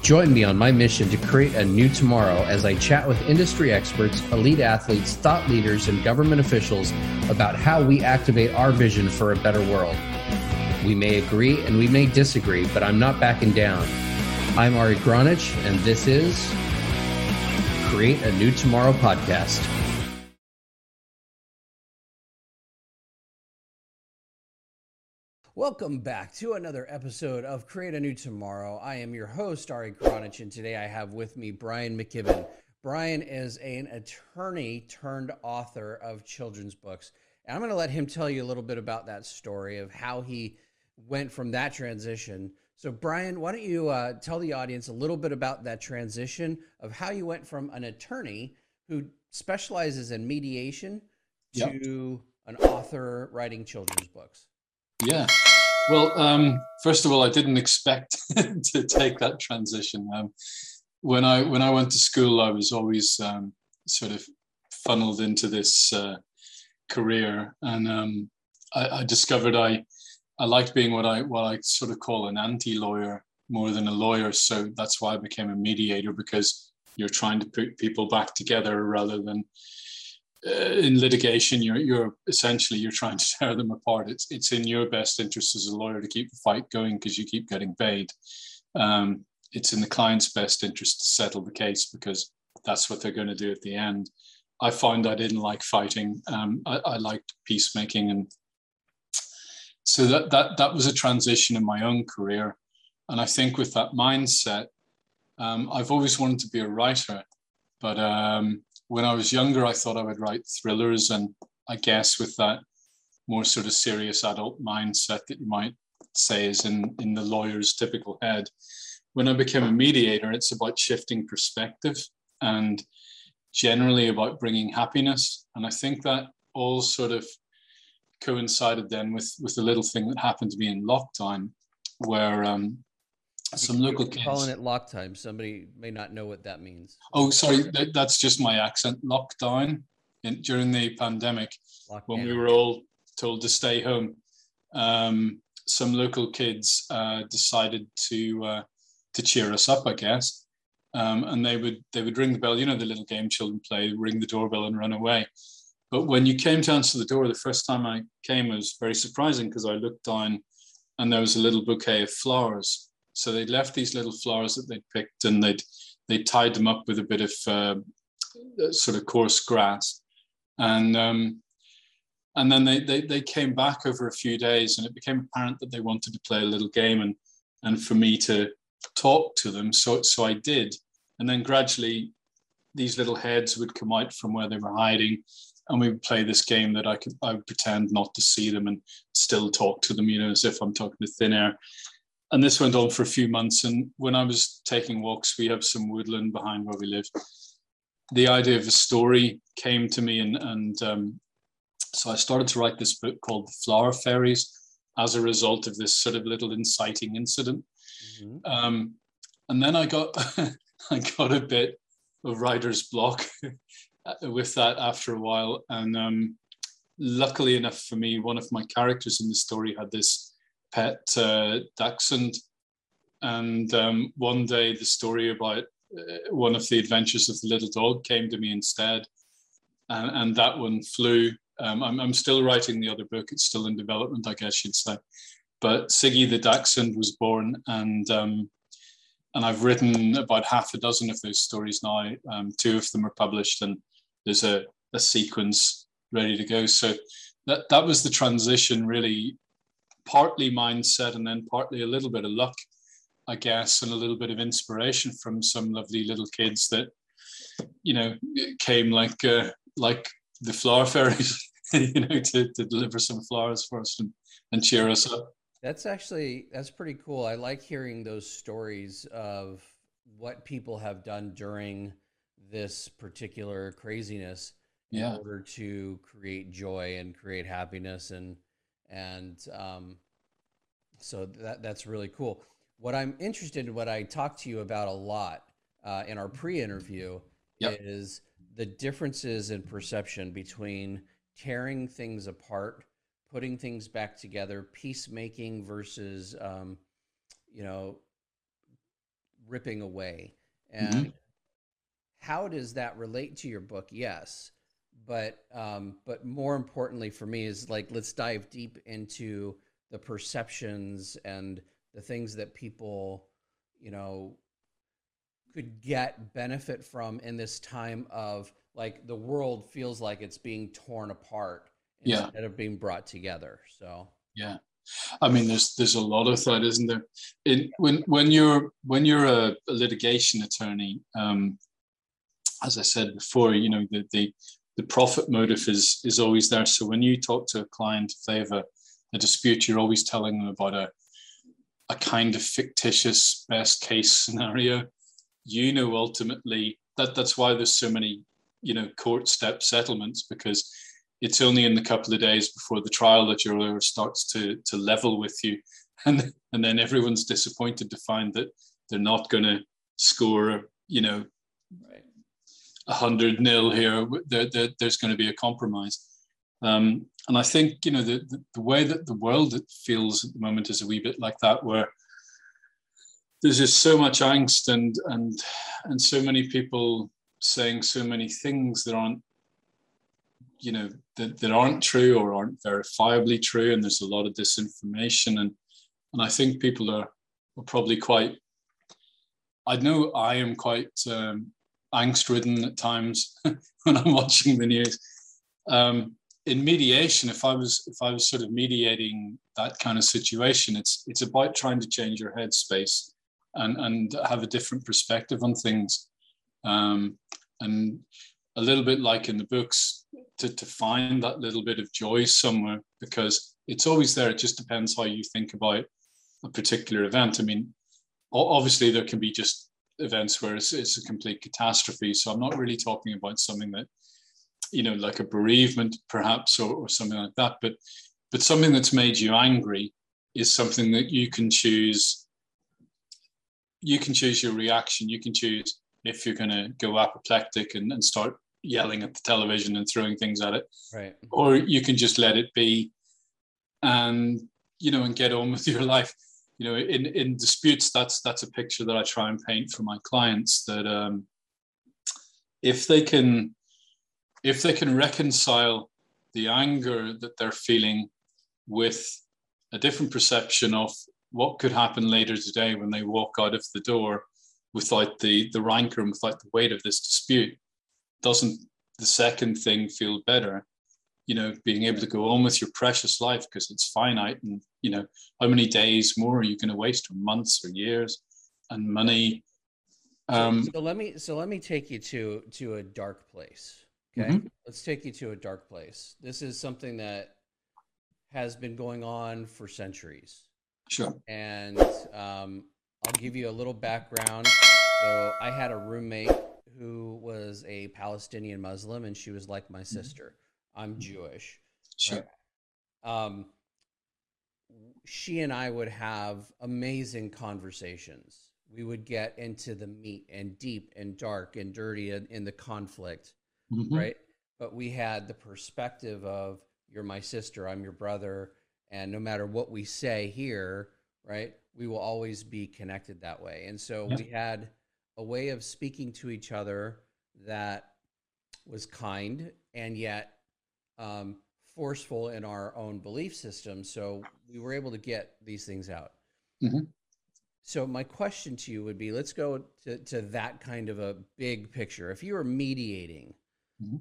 Join me on my mission to create a new tomorrow as I chat with industry experts, elite athletes, thought leaders, and government officials about how we activate our vision for a better world. We may agree and we may disagree, but I'm not backing down. I'm Ari Gronich, and this is Create a New Tomorrow podcast. Welcome back to another episode of Create a New Tomorrow. I am your host, Ari Gronich, and today I have with me Brian McKibben. Brian is an attorney turned author of children's books. And I'm going to let him tell you a little bit about that story of how he went from that transition. So, Brian, why don't you uh, tell the audience a little bit about that transition of how you went from an attorney who specializes in mediation Yep. to an author writing children's books? Yeah. Well, um, first of all, I didn't expect to take that transition. Um, when I when I went to school, I was always um, sort of funneled into this uh, career, and um, I, I discovered I I liked being what I what I sort of call an anti-lawyer more than a lawyer. So that's why I became a mediator because you're trying to put people back together rather than uh, in litigation, you're you're essentially you're trying to tear them apart. It's it's in your best interest as a lawyer to keep the fight going because you keep getting paid. Um, it's in the client's best interest to settle the case because that's what they're going to do at the end. I found I didn't like fighting. Um, I, I liked peacemaking, and so that that that was a transition in my own career. And I think with that mindset, um, I've always wanted to be a writer, but um, when I was younger, I thought I would write thrillers, and I guess with that more sort of serious adult mindset that you might say is in in the lawyer's typical head. When I became a mediator, it's about shifting perspective and generally about bringing happiness, and I think that all sort of coincided then with with the little thing that happened to me in lockdown, where um, some local kids. calling it lock time. Somebody may not know what that means. Oh, sorry, that, that's just my accent. Lockdown in, during the pandemic, when we were all told to stay home, um, some local kids uh, decided to uh, to cheer us up, I guess. Um, and they would they would ring the bell, you know, the little game children play, ring the doorbell and run away. But when you came to answer the door, the first time I came it was very surprising because I looked down and there was a little bouquet of flowers. So they'd left these little flowers that they'd picked and they'd they tied them up with a bit of uh, sort of coarse grass, and um, and then they, they they came back over a few days, and it became apparent that they wanted to play a little game and and for me to talk to them. So so I did, and then gradually these little heads would come out from where they were hiding, and we would play this game that I could I would pretend not to see them and still talk to them, you know, as if I'm talking to thin air and this went on for a few months. And when I was taking walks, we have some woodland behind where we live. The idea of a story came to me, and and um, so I started to write this book called The Flower Fairies as a result of this sort of little inciting incident. Mhm. Um, and then I got I got a bit of writer's block with that after a while, and um, luckily enough for me, one of my characters in the story had this pet uh, dachshund. And um, one day, the story about uh, one of the adventures of the little dog came to me instead. And, and that one flew. Um, I'm, I'm still writing the other book, it's still in development, I guess you'd say. But Siggy the dachshund was born, and um, and I've written about half a dozen of those stories now. Um, two of them are published, and there's a, a sequence ready to go. So that that was the transition, really, partly mindset, and then partly a little bit of luck, I guess, and a little bit of inspiration from some lovely little kids that, you know, came like uh, like the flower fairies, you know, to, to deliver some flowers for us and, and cheer us up. That's actually that's pretty cool. I like hearing those stories of what people have done during this particular craziness yeah. in order to create joy and create happiness and and um, so that that's really cool. What I'm interested in, what I talk to you about a lot uh, in our pre-interview, Yep. is the differences in perception between tearing things apart, putting things back together, peacemaking versus, um, you know, ripping away. And mm-hmm. how does that relate to your book? Yes. But um, but more importantly for me is like let's dive deep into the perceptions and the things that people, you know, could get benefit from in this time of like the world feels like it's being torn apart yeah. instead of being brought together. So yeah. I mean, there's there's a lot of that, isn't there? In when when you're when you're a, a litigation attorney, um, as I said before, you know the, the the profit motive is is always there. So when you talk to a client, if they have a, a dispute, you're always telling them about a a kind of fictitious best case scenario. You know, ultimately that that's why there's so many you know court step settlements because it's only in the couple of days before the trial that your lawyer starts to to level with you, and and then everyone's disappointed to find that they're not going to score you know right. 100 nil here, there, there, there's going to be a compromise. Um, and I think, you know, the, the, the way that the world feels at the moment is a wee bit like that, where there's just so much angst and, and, and so many people saying so many things that aren't you know that, that aren't true or aren't verifiably true and there's a lot of disinformation and and i think people are, are probably quite i know i am quite um, angst ridden at times when i'm watching the news. Um, in mediation if i was if i was sort of mediating that kind of situation it's it's about trying to change your headspace and and have a different perspective on things. Um, and a little bit like in the books to, to find that little bit of joy somewhere because it's always there. It just depends how you think about a particular event. I mean obviously there can be just events where it's, it's a complete catastrophe. So i'm not really talking about something that you know like a bereavement perhaps or, or something like that but but something that's made you angry is something that you can choose you can choose your reaction. You can choose if you're going to go apoplectic and, and start yelling at the television and throwing things at it. Right. Or you can just let it be and you know and get on with your life you know in in disputes that's that's a picture that i try and paint for my clients that um if they can if they can reconcile the anger that they're feeling with a different perception of what could happen later today when they walk out of the door without the the rancor and without the weight of this dispute doesn't the second thing feel better you know being able to go on with your precious life because it's finite and you know how many days more are you going to waste or months or years and money um, so, so, let me so let me take you to to a dark place okay mm-hmm. let's take you to a dark place this is something that has been going on for centuries sure and um, I'll give you a little background. So I had a roommate who was a Palestinian Muslim, and she was like my mm-hmm. sister. I'm Jewish. Sure. Right? Um, she and I would have amazing conversations. We would get into the meat and deep and dark and dirty in, in the conflict, mm-hmm. right? But we had the perspective of you're my sister, I'm your brother, and no matter what we say here, right? we will always be connected that way. And so yeah. we had a way of speaking to each other that was kind and yet um, forceful in our own belief system. So we were able to get these things out. Mm-hmm. So my question to you would be: Let's go to, to that kind of a big picture. If you were mediating mm-hmm.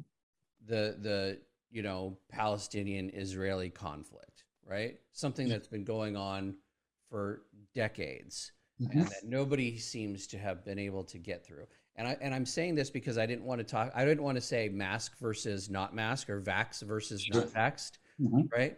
the the you know Palestinian Israeli conflict, right? Something that's been going on for decades mm-hmm. and that nobody seems to have been able to get through. And I and I'm saying this because I didn't want to talk. I didn't want to say mask versus not mask or vax versus not vaxxed, mm-hmm. right?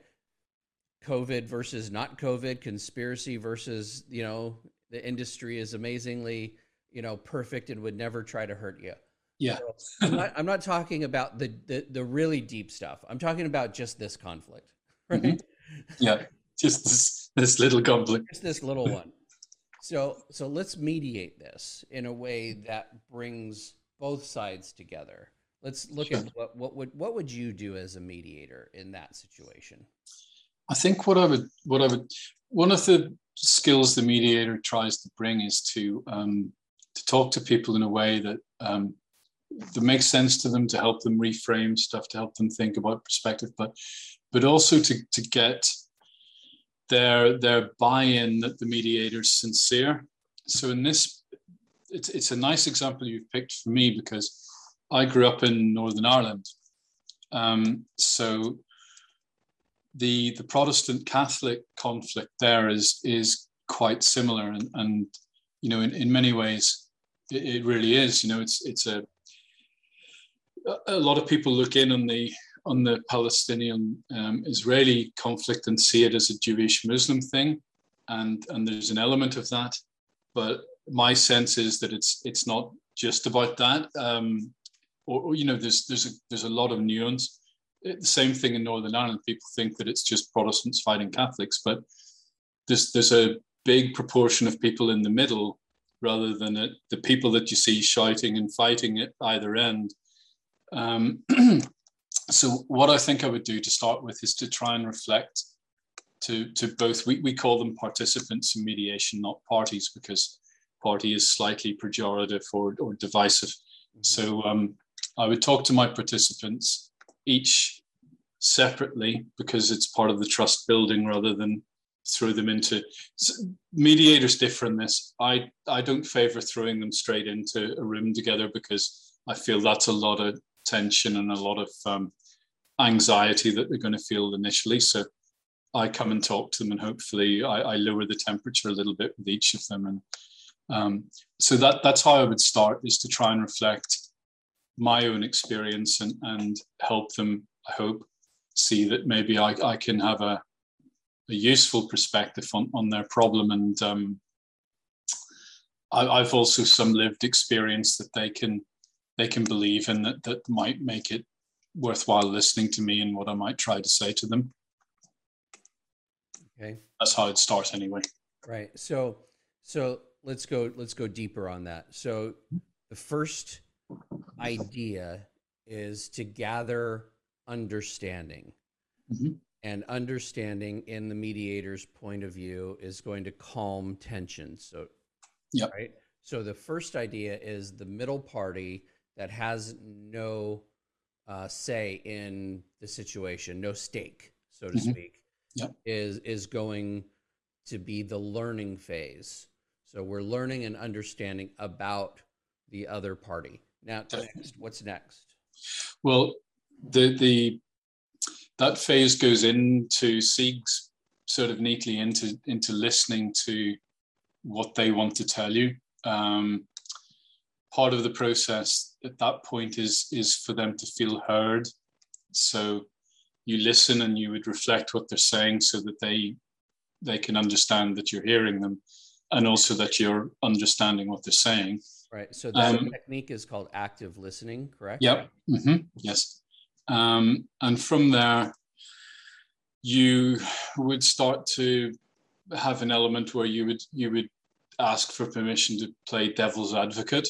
COVID versus not COVID, conspiracy versus you know the industry is amazingly you know perfect and would never try to hurt you. Yeah, so I'm, not, I'm not talking about the, the the really deep stuff. I'm talking about just this conflict, right? Mm-hmm. Yeah, just this this little conflict. Just this little one. So so let's mediate this in a way that brings both sides together. Let's look sure. at what what would what would you do as a mediator in that situation? I think what I would what I would one of the skills the mediator tries to bring is to um, talk to people in a way that um, that makes sense to them to help them reframe stuff to help them think about perspective but but also to to get their their buy-in that the mediator's sincere. So in this it's it's a nice example you've picked for me because i grew up in northern ireland. Um, so the the protestant catholic conflict there is is quite similar and and you know in, in many ways it, it really is. You know it's it's a a lot of people look in on the on the Palestinian um, Israeli conflict and see it as a Jewish Muslim thing, and and there's an element of that, but my sense is that it's it's not just about that. Um, or, or, you know, there's there's a there's a lot of nuance. It, the same thing in Northern Ireland. People think that it's just Protestants fighting Catholics, but there's there's a big proportion of people in the middle rather than the people that you see shouting and fighting at either end um, so what I think I would do to start with is to try and reflect to, to both, we, we call them participants in mediation, not parties, because party is slightly pejorative or, or divisive. Mm-hmm. So um, I would talk to my participants each separately because it's part of the trust building rather than throw them into mediators differ in this i i don't favor throwing them straight into a room together because i feel that's a lot of tension and a lot of um, anxiety that they're going to feel initially. So I come and talk to them, and hopefully I, I lower the temperature a little bit with each of them. And um, so that that's how I would start is to try and reflect my own experience and and help them. I hope see that maybe I, I can have a a useful perspective on, on their problem and um, I, have also some lived experience that they can they can believe in that that might make it worthwhile listening to me and what I might try to say to them. Okay. That's how it starts anyway. Right. So so let's go let's go deeper on that. So the first idea is to gather understanding. Mm-hmm. And understanding in the mediator's point of view is going to calm tension. So, yeah. Right. So the first idea is the middle party that has no uh, say in the situation, no stake, so to mm-hmm. speak, yep. is is going to be the learning phase. So we're learning and understanding about the other party. Now, next, what's next? Well, the the that phase goes into Siegs sort of neatly into into listening to what they want to tell you. Um, part of the process at that point is is for them to feel heard. So you listen and you would reflect what they're saying so that they they can understand that you're hearing them and also that you're understanding what they're saying. Right. So that um, technique is called active listening correct? Yep. Mm-hmm. yes. Um, and from there you would start to have an element where you would you would ask for permission to play devil's advocate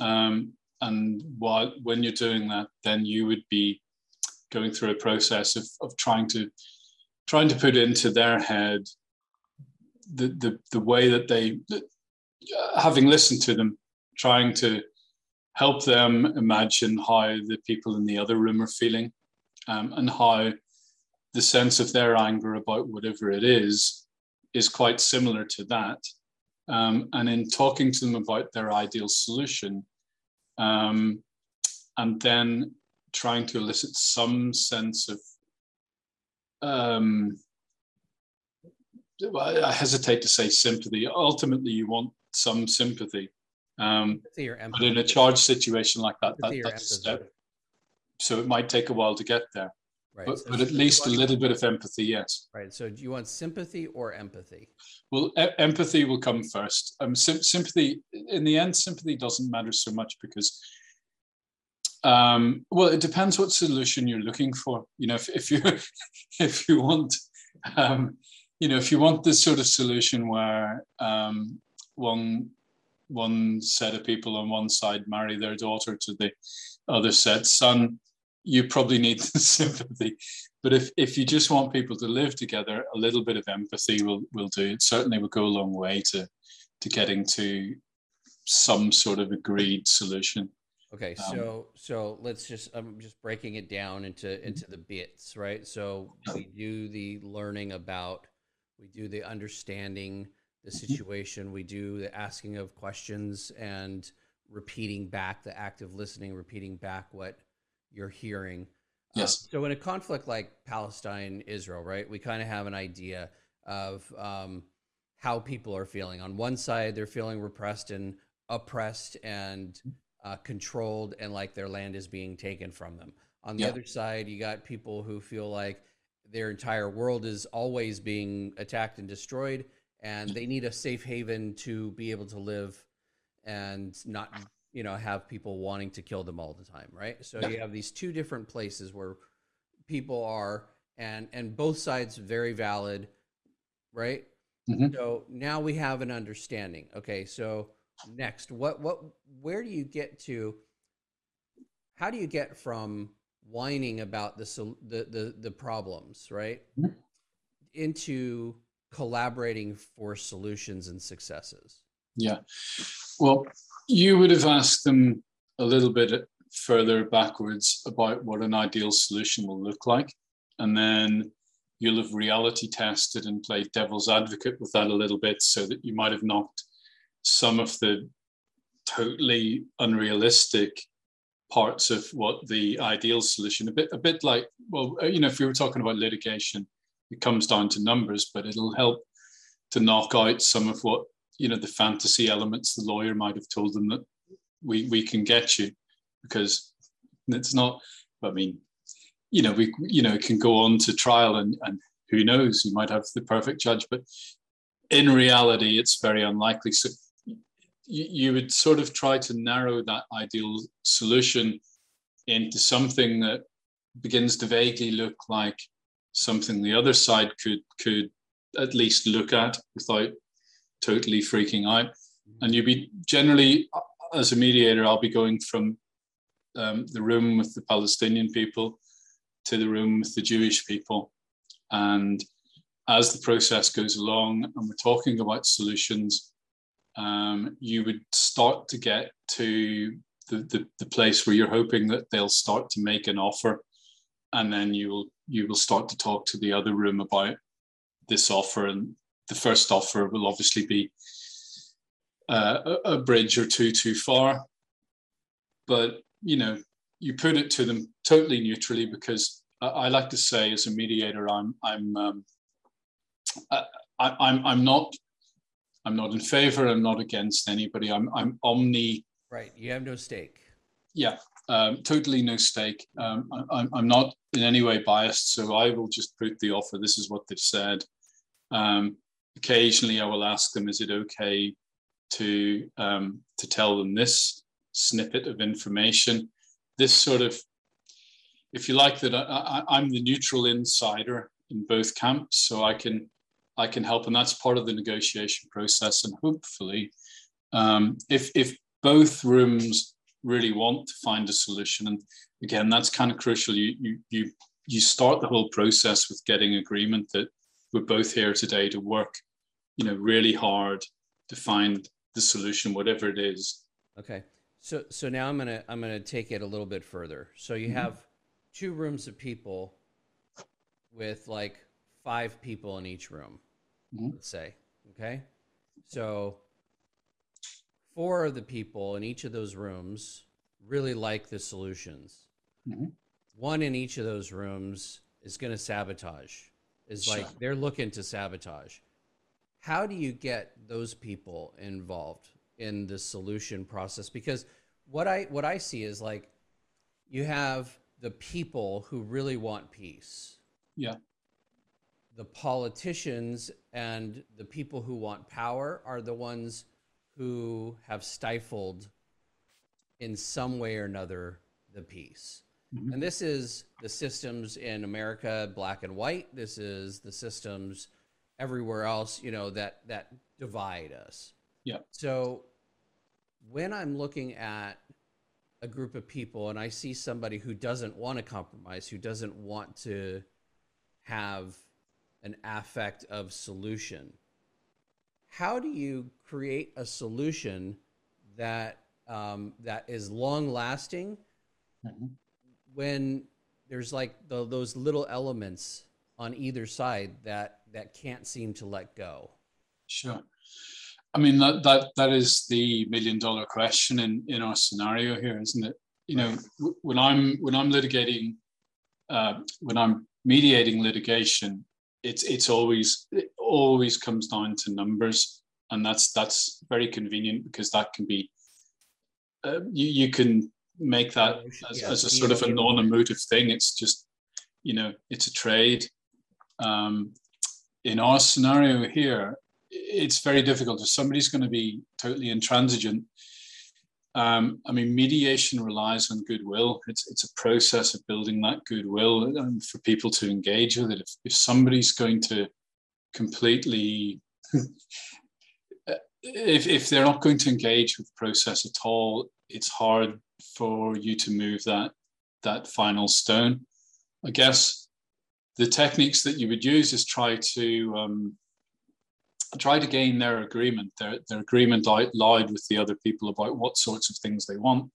um, and while, when you're doing that, then you would be going through a process of, of trying to trying to put into their head the, the, the way that they, having listened to them, trying to help them imagine how the people in the other room are feeling um, and how the sense of their anger about whatever it is is quite similar to that. Um, and in talking to them about their ideal solution, um, and then trying to elicit some sense of um, I hesitate to say sympathy. Ultimately, you want some sympathy. Um, but in a charged situation like that, that that's a step. So it might take a while to get there. Right. But, so but at least a little bit of empathy, yes. Right. So do you want sympathy or empathy? Well, e- empathy will come first. Um, sim- sympathy, in the end, sympathy doesn't matter so much because, um, well, it depends what solution you're looking for. You know, if, if you if you want, um, you know, if you want this sort of solution where um, one one set of people on one side marry their daughter to the other set's son you probably need the sympathy. But if, if you just want people to live together, a little bit of empathy will, will do. It certainly will go a long way to, to getting to some sort of agreed solution. Okay, Um, so so let's just I'm just breaking it down into into the bits, right? So we do the learning about, we do the understanding the Mhm. situation, we do the asking of questions and repeating back the active listening, repeating back what you're hearing. Uh, Yes. so in a conflict like Palestine Israel, right, we kind of have an idea of um, how people are feeling. On one side, they're feeling repressed and oppressed and uh, controlled, and like their land is being taken from them. On the Yeah. other side, you got people who feel like their entire world is always being attacked and destroyed, and they need a safe haven to be able to live and not you know have people wanting to kill them all the time right so Yeah. you have these two different places where people are and and both sides very valid right Mhm. so now we have an understanding okay so next what what where do you get to how do you get from whining about the sol- the the, the problems right Mhm. into collaborating for solutions and successes Yeah. Well, you would have asked them a little bit further backwards about what an ideal solution will look like. And then you'll have reality tested and played devil's advocate with that a little bit so that you might have knocked some of the totally unrealistic parts of what the ideal solution a bit a bit like well uh, you know if we were talking about litigation it comes down to numbers but it'll help to knock out some of what you know the fantasy elements the lawyer might have told them that we we can get you because it's not i mean you know we you know it can go on to trial and and who knows you might have the perfect judge but in reality it's very unlikely. So you, you would sort of try to narrow that ideal solution into something that begins to vaguely look like something the other side could could at least look at without totally freaking out. And you'd be generally, as a mediator, I'll be going from um, the room with the Palestinian people to the room with the Jewish people. And as the process goes along and we're talking about solutions, um, you would start to get to the, the, the place where you're hoping that they'll start to make an offer. And then you will you will start to talk to the other room about this offer and the first offer will obviously be uh, a, a bridge or two too far but you know you put it to them totally neutrally because I, I like to say as a mediator i'm i'm um, I, I, I'm I'm not I'm not in favor. I'm not against anybody. I'm I'm omni right you have no stake yeah, um, totally no stake. Um, I, I'm, I'm not in any way biased, so I will just put the offer. This is what they've said. Um, occasionally, I will ask them, "Is it okay to um, to tell them this snippet of information?" This sort of, if you like, that I, I, I'm the neutral insider in both camps, so I can I can help, and that's part of the negotiation process. And hopefully, um, if if both rooms really want to find a solution and again that's kind of crucial you you you you start the whole process with getting agreement that we're both here today to work you know really hard to find the solution whatever it is Okay. So so now I'm gonna I'm gonna take it a little bit further. So you Mhm. have two rooms of people with like five people in each room, Mhm. let's say. Okay. So four of the people in each of those rooms really like the solutions. Mhm. One in each of those rooms is gonna sabotage. Is like they're looking to sabotage. How do you get those people involved in the solution process? Because what I what I see is like you have the people who really want peace. Yeah. The politicians and the people who want power are the ones who have stifled in some way or another the peace. Mhm. And this is the systems in America, black and white. This is the systems everywhere else, you know, that that divide us. Yeah. So when I'm looking at a group of people and I see somebody who doesn't want to compromise, who doesn't want to have an affect of solution, how do you create a solution that um, that is long lasting mm-hmm. When there's like the, those little elements on either side that that can't seem to let go. Sure. I mean that that that is the million dollar question in in our scenario here isn't it? You know when i'm when i'm litigating uh, when i'm mediating litigation it's it's always it always comes down to numbers and that's that's very convenient because that can be uh, you, you can make that as, yeah, as a sort of a non-emotive thing it's just you know it's a trade um, in our scenario here it's very difficult if somebody's going to be totally intransigent um, I mean, mediation relies on goodwill. It's it's a process of building that goodwill and for people to engage with it. If, if somebody's going to completely if, if they're not going to engage with the process at all, it's hard for you to move that that final stone. I guess the techniques that you would use is try to um, try to gain their agreement, their, their agreement out loud with the other people about what sorts of things they want,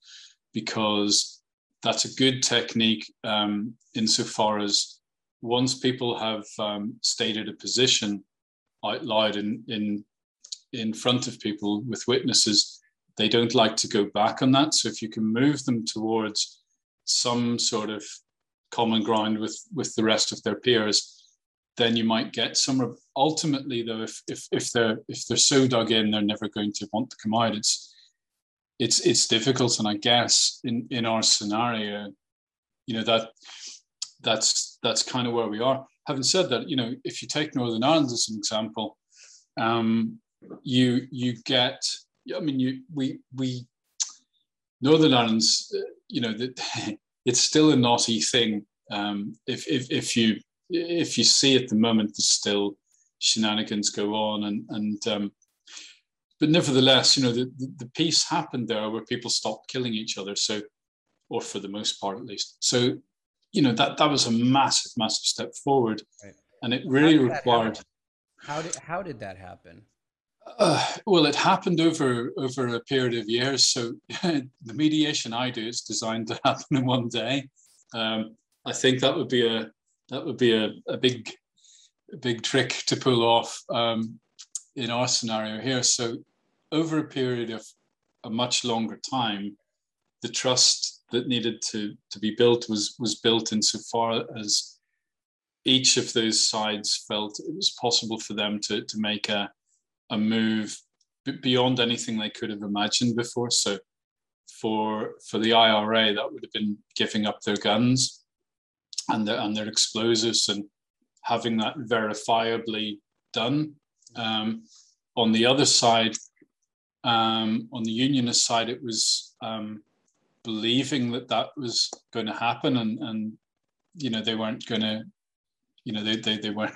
because that's a good technique um, insofar as once people have um, stated a position out loud in, in in front of people with witnesses, they don't like to go back on that. So if you can move them towards some sort of common ground with with the rest of their peers, then you might get some. Ultimately, though, if if if they're if they're so dug in, they're never going to want to come out. It's it's it's difficult, and I guess in in our scenario, you know that that's that's kind of where we are. Having said that, you know, if you take Northern Ireland as an example, um, you you get I mean you we we Northern Ireland's you know that it's still a naughty thing. Um, if, if if you if you see at the moment there's still shenanigans go on and and um, but nevertheless you know the, the, the peace happened there where people stopped killing each other. So or for the most part at least. So you know that that was a massive massive step forward. Right. and it really required how did how did that happen well, it happened over over a period of years. So the mediation I do is designed to happen in one day. Um, I think that would be a that would be a, a big a big trick to pull off um, in our scenario here. So over a period of a much longer time, the trust that needed to to be built was was built insofar as each of those sides felt it was possible for them to to make a a move beyond anything they could have imagined before. So for for the IRA, that would have been giving up their guns and their, and their explosives and having that verifiably done. Um, on the other side, um, on the unionist side, it was um, believing that that was going to happen, and and you know they weren't going to you know they, they, they weren't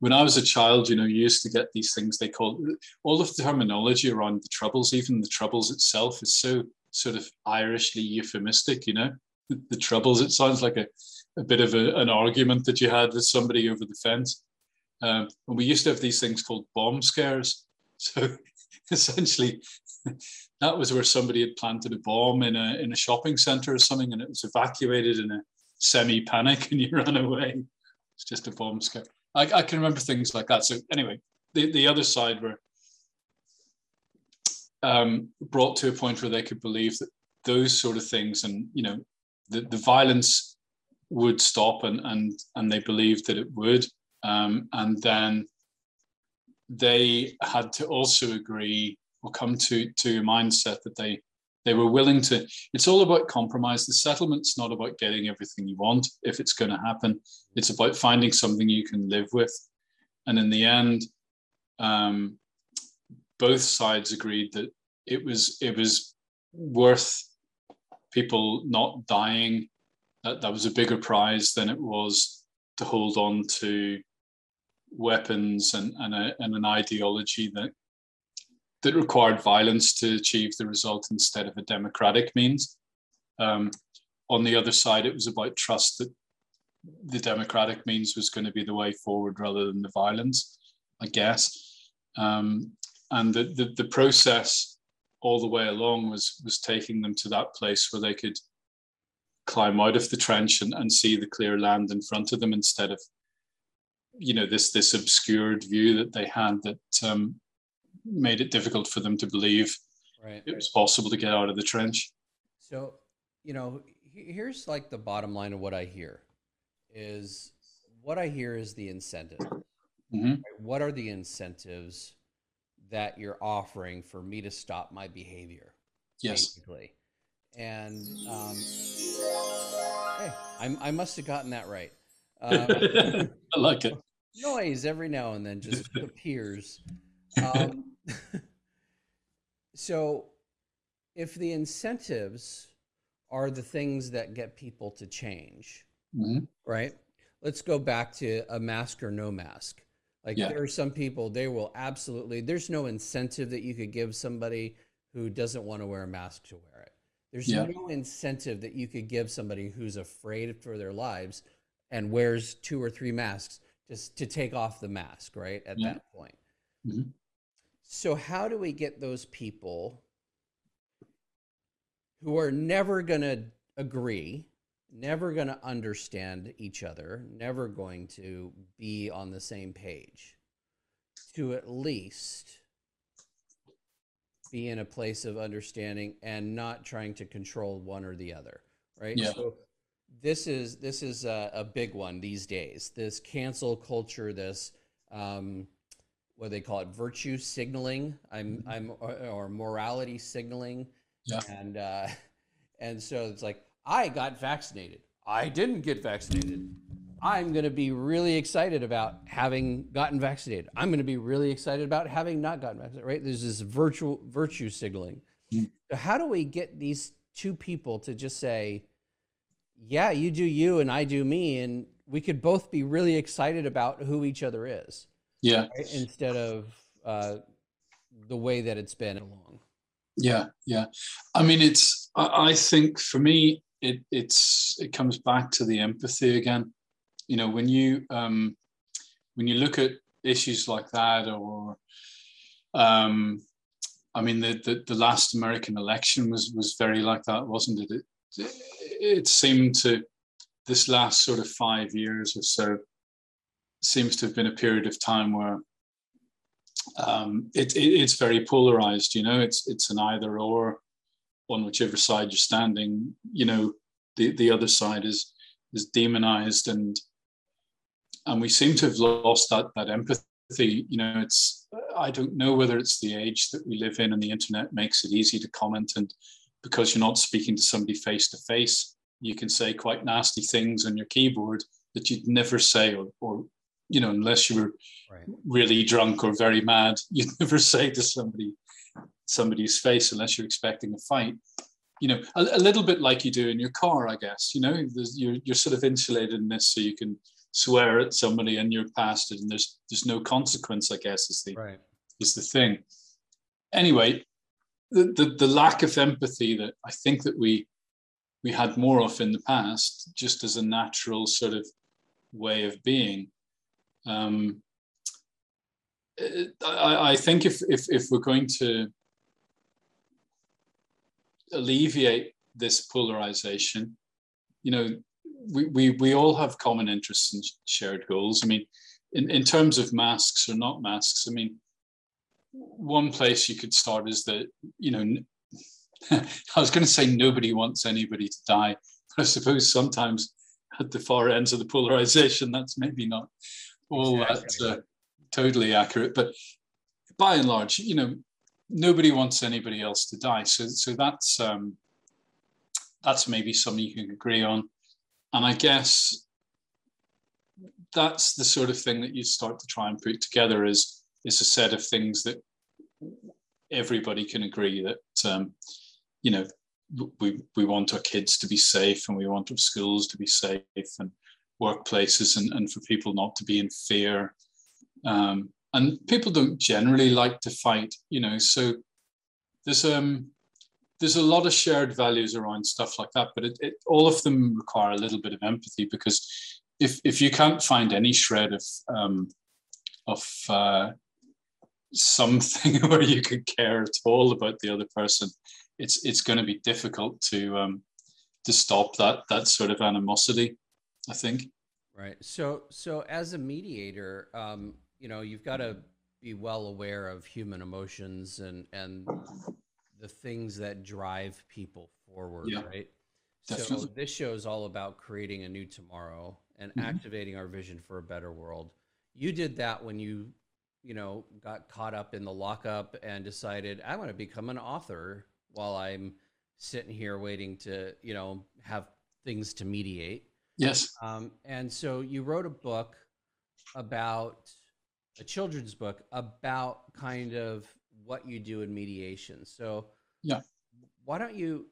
when i was a child you know you used to get these things they called all of the terminology around the troubles even the troubles itself is so sort of irishly euphemistic you know? The, the troubles it sounds like a, a bit of a, an argument that you had with somebody over the fence. Um, and we used to have these things called bomb scares. So essentially that was where somebody had planted a bomb in a in a shopping center or something and it was evacuated in a semi panic and you ran away it's just a bomb scare. I, I can remember things like that. So anyway, the, the other side were um, brought to a point where they could believe that those sort of things and you know the, the violence would stop and and and they believed that it would um, and then they had to also agree or come to to a mindset that they they were willing to it's all about compromise. The settlement's not about getting everything you want if it's going to happen. It's about finding something you can live with. And in the end um, both sides agreed that it was it was worth people not dying. That that was a bigger prize than it was to hold on to weapons and, and, a, and an ideology that that required violence to achieve the result instead of a democratic means. Um, on the other side, it was about trust that the democratic means was going to be the way forward rather than the violence, I guess. Um, and the, the, the, process all the way along was was taking them to that place where they could climb out of the trench and, and see the clear land in front of them instead of you know this this obscured view that they had that um, made it difficult for them to believe right. it was possible to get out of the trench. So, you know, here's like the bottom line of what I hear is what I hear is the incentive. Mm-hmm. Right? What are the incentives that you're offering for me to stop my behavior? Yes. Basically. And um, hey, I, I must have gotten that right. Um, I like it. Noise every now and then just appears. Um, so, if the incentives are the things that get people to change, mm-hmm. right? Let's go back to a mask or no mask. Like Yeah. there are some people, they will absolutely, there's no incentive that you could give somebody who doesn't want to wear a mask to wear it. There's Yeah. no incentive that you could give somebody who's afraid for their lives and wears two or three masks just to take off the mask, right? At Yeah. that point. Mhm. So, how do we get those people who are never going to agree, never going to understand each other, never going to be on the same page, to at least be in a place of understanding and not trying to control one or the other, right? Yeah. So this is this is a, a big one these days. This cancel culture, this um, what they call it, virtue signaling. I'm I'm or, or morality signaling. Yeah. And uh, and so it's like I got vaccinated. I didn't get vaccinated. I'm going to be really excited about having gotten vaccinated. I'm going to be really excited about having not gotten vaccinated. Right? There's this virtual virtue signaling. Mm. So how do we get these two people to just say, "Yeah, you do you, and I do me," and we could both be really excited about who each other is, Yeah. right? instead of uh, the way that it's been along. Yeah, yeah. I mean, it's. I, I think for me, it it's it comes back to the empathy again. You know, when you um, when you look at issues like that, or um, I mean, the, the the last American election was was very like that, wasn't it? It it seemed to this last sort of five years or so seems to have been a period of time where um, it, it, it's very polarized. You know, it's it's an either or on whichever side you're standing. You know, the the other side is is demonized, and and we seem to have lost that that empathy. You know, it's I don't know whether it's the age that we live in, and the internet makes it easy to comment, and because you're not speaking to somebody face to face, you can say quite nasty things on your keyboard that you'd never say, or, or you know, unless you were Right. really drunk or very mad, you'd never say to somebody somebody's face unless you're expecting a fight. You know, a, a little bit like you do in your car, I guess. You know, you're you're sort of insulated in this, so you can swear at somebody and you're past it, and there's there's no consequence. I guess is the Right. is the thing. Anyway, the, the the lack of empathy that I think that we we had more of in the past, just as a natural sort of way of being. Um, I, I think if, if if we're going to alleviate this polarization, you know, we, we, we all have common interests and shared goals. I mean, in, in terms of masks or not masks, I mean, one place you could start is that, you know, I was going to say nobody wants anybody to die, but I suppose sometimes at the far ends of the polarization, that's maybe not all Exactly. that uh, totally accurate. But by and large, you know, nobody wants anybody else to die. So, so that's um, that's maybe something you can agree on. And I guess that's the sort of thing that you start to try and put together is is a set of things that everybody can agree that um, you know we we want our kids to be safe and we want our schools to be safe and workplaces and, and for people not to be in fear um, and people don't generally like to fight you know so there's um there's a lot of shared values around stuff like that but it, it all of them require a little bit of empathy because if if you can't find any shred of um, of uh, something where you could care at all about the other person, it's it's going to be difficult to um, to stop that that sort of animosity. I think. Right. So so as a mediator, um, you know, you've got to be well aware of human emotions and and the things that drive people forward, yeah, right? Definitely. So this show is all about creating a new tomorrow and mm-hmm. activating our vision for a better world. You did that when you, you know, got caught up in the lockup and decided I want to become an author while I'm sitting here waiting to, you know, have things to mediate. Yes. Um, and so you wrote a book about a children's book about kind of what you do in mediation. So yeah, why don't you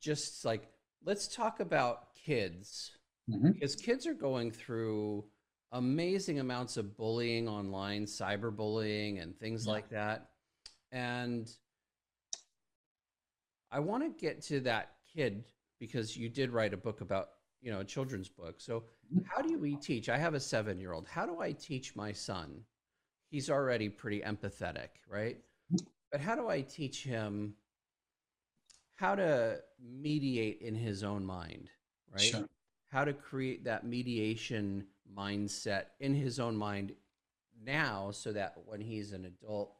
just like let's talk about kids mm-hmm. because kids are going through amazing amounts of bullying online, cyberbullying, and things yeah. like that. And I want to get to that kid because you did write a book about you know a children's book. So mm-hmm. how do we teach? I have a seven year old. How do I teach my son? He's already pretty empathetic, right? Mm-hmm. But how do I teach him how to mediate in his own mind, right? Sure. How to create that mediation mindset in his own mind now so that when he's an adult,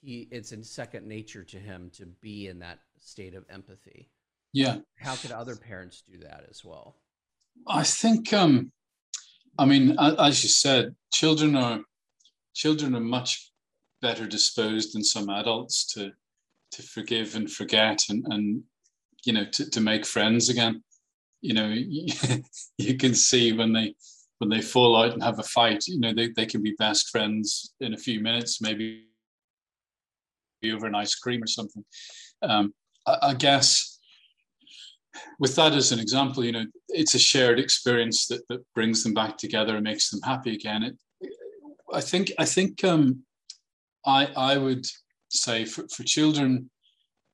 he it's in second nature to him to be in that state of empathy. Yeah. How could other parents do that as well? I think um I mean as you said, children are children are much better disposed than some adults to to forgive and forget and, and you know to, to make friends again. You know you, can see when they when they fall out and have a fight you know they, they can be best friends in a few minutes maybe over an ice cream or something. Um, I, I guess with that as an example you know it's a shared experience that, that brings them back together and makes them happy again it, i think i think um, i i would say for, for children,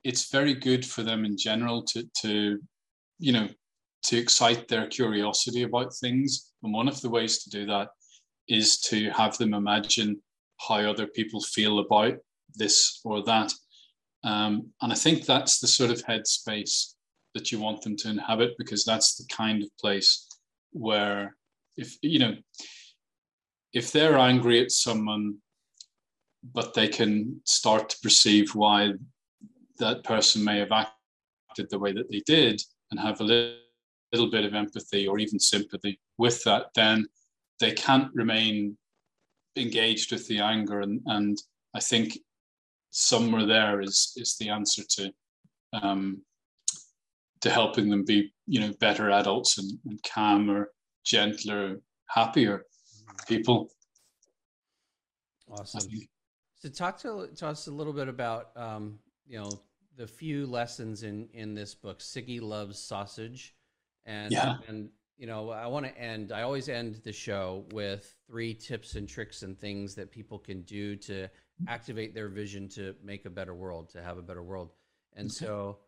it's very good for them in general to, to, you know, to excite their curiosity about things. And one of the ways to do that is to have them imagine how other people feel about this or that. Um, and I think that's the sort of headspace that you want them to inhabit because that's the kind of place where if you know if they're angry at someone but they can start to perceive why that person may have acted the way that they did and have a little, little bit of empathy or even sympathy with that, then they can't remain engaged with the anger. And, and I think somewhere there is, is the answer to, um, to helping them be, you know, better adults and, and calmer, gentler, happier people. Awesome. So talk to, to us a little bit about um, you know the few lessons in in this book. Siggy loves sausage, and yeah. and you know I want to end. I always end the show with three tips and tricks and things that people can do to activate their vision to make a better world, to have a better world. And okay. so,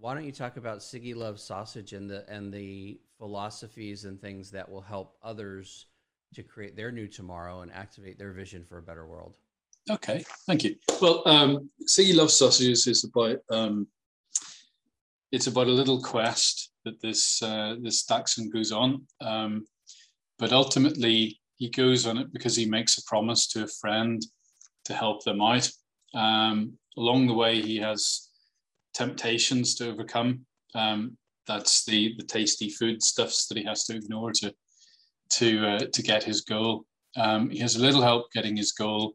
why don't you talk about Siggy loves sausage and the and the philosophies and things that will help others to create their new tomorrow and activate their vision for a better world? Okay, thank you. Well, um, Siggy Loves Sausages is about um, it's about a little quest that this uh, this Dachshund goes on, um, but ultimately he goes on it because he makes a promise to a friend to help them out. Um, along the way, he has temptations to overcome. Um, that's the the tasty food stuffs that he has to ignore to to uh, to get his goal. Um, he has a little help getting his goal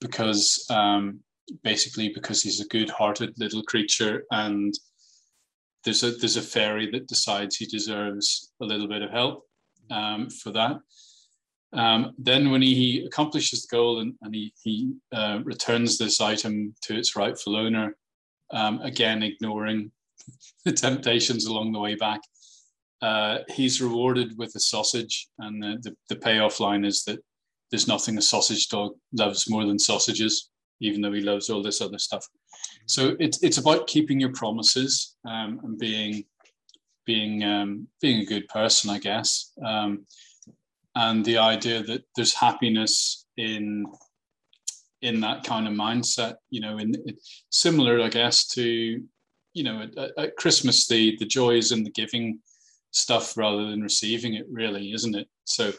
because um, basically because he's a good-hearted little creature and there's a there's a fairy that decides he deserves a little bit of help um, for that. Um, then when he, he, accomplishes the goal and, and he, he uh, returns this item to its rightful owner, um, again ignoring the temptations along the way back, uh, he's rewarded with a sausage. And the, the, the payoff line is that there's nothing a sausage dog loves more than sausages, even though he loves all this other stuff. So it's it's about keeping your promises um, and being being um, being a good person, I guess, um, and the idea that there's happiness in in that kind of mindset. You know, in, in similar, I guess, to you know at, at, Christmas the the joys and the giving stuff rather than receiving it. Really, isn't it? So.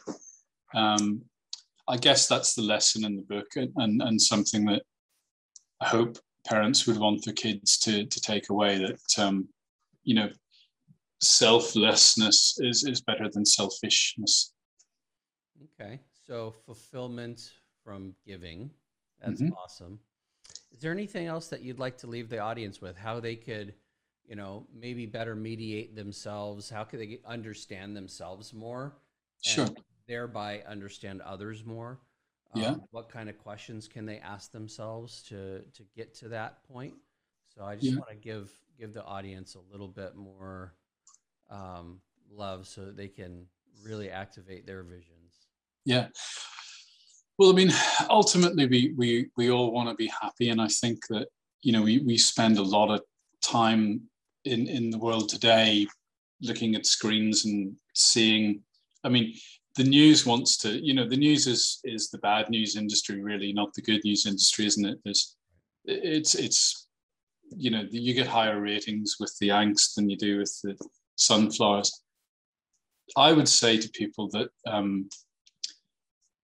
Um, I guess that's the lesson in the book, and, and, and something that I hope parents would want their kids to to take away that um, you know selflessness is is better than selfishness. Okay, so fulfillment from giving. That's mm-hmm. awesome. Is there anything else that you'd like to leave the audience with? How they could, you know, maybe better mediate themselves? How could they understand themselves more? Sure. Thereby understand others more. Yeah. Um, what kind of questions can they ask themselves to to get to that point? So I just yeah. want to give give the audience a little bit more um, love so that they can really activate their visions. Yeah. Well, I mean, ultimately, we we we all want to be happy, and I think that you know we we spend a lot of time in in the world today looking at screens and seeing. I mean, the news wants to, you know, the news is is the bad news industry, really, not the good news industry, isn't it? There's, it's it's, you know, you get higher ratings with the angst than you do with the sunflowers. I would say to people that um,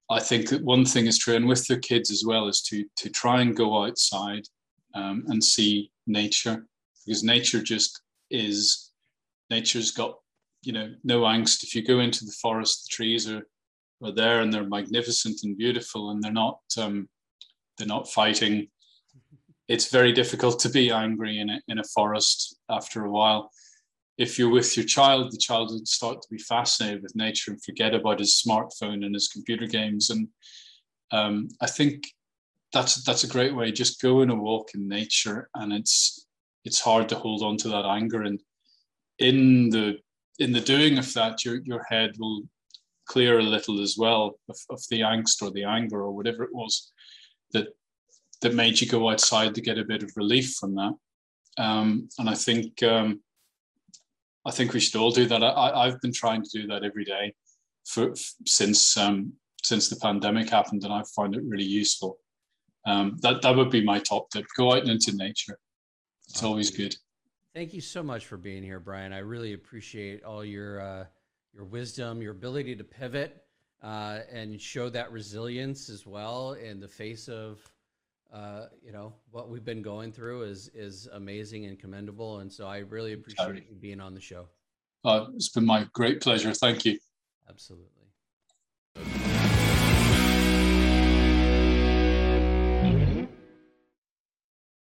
I think that one thing is true, and with their kids as well, is to to try and go outside um, and see nature, because nature just is. Nature's got you know no angst. If you go into the forest, the trees are are there and they're magnificent and beautiful, and they're not um, they're not fighting. It's very difficult to be angry in a, in a forest after a while if you're with your child, the child would start to be fascinated with nature and forget about his smartphone and his computer games. And um, I think that's that's a great way. Just go in a walk in nature, and it's it's hard to hold on to that anger. And in the in the doing of that, your your head will clear a little as well of, of the angst or the anger or whatever it was that that made you go outside to get a bit of relief from that. Um, and I think um, I think we should all do that. I, have been trying to do that every day for since um, since the pandemic happened, and I find it really useful. Um, that that would be my top tip: go out into nature. It's always good. Thank you so much for being here, Brian. I really appreciate all your uh, your wisdom, your ability to pivot, uh, and show that resilience as well in the face of uh, you know what we've been going through is is amazing and commendable, and so I really appreciate you being on the show. Uh, it's been my great pleasure. Thank you. Absolutely.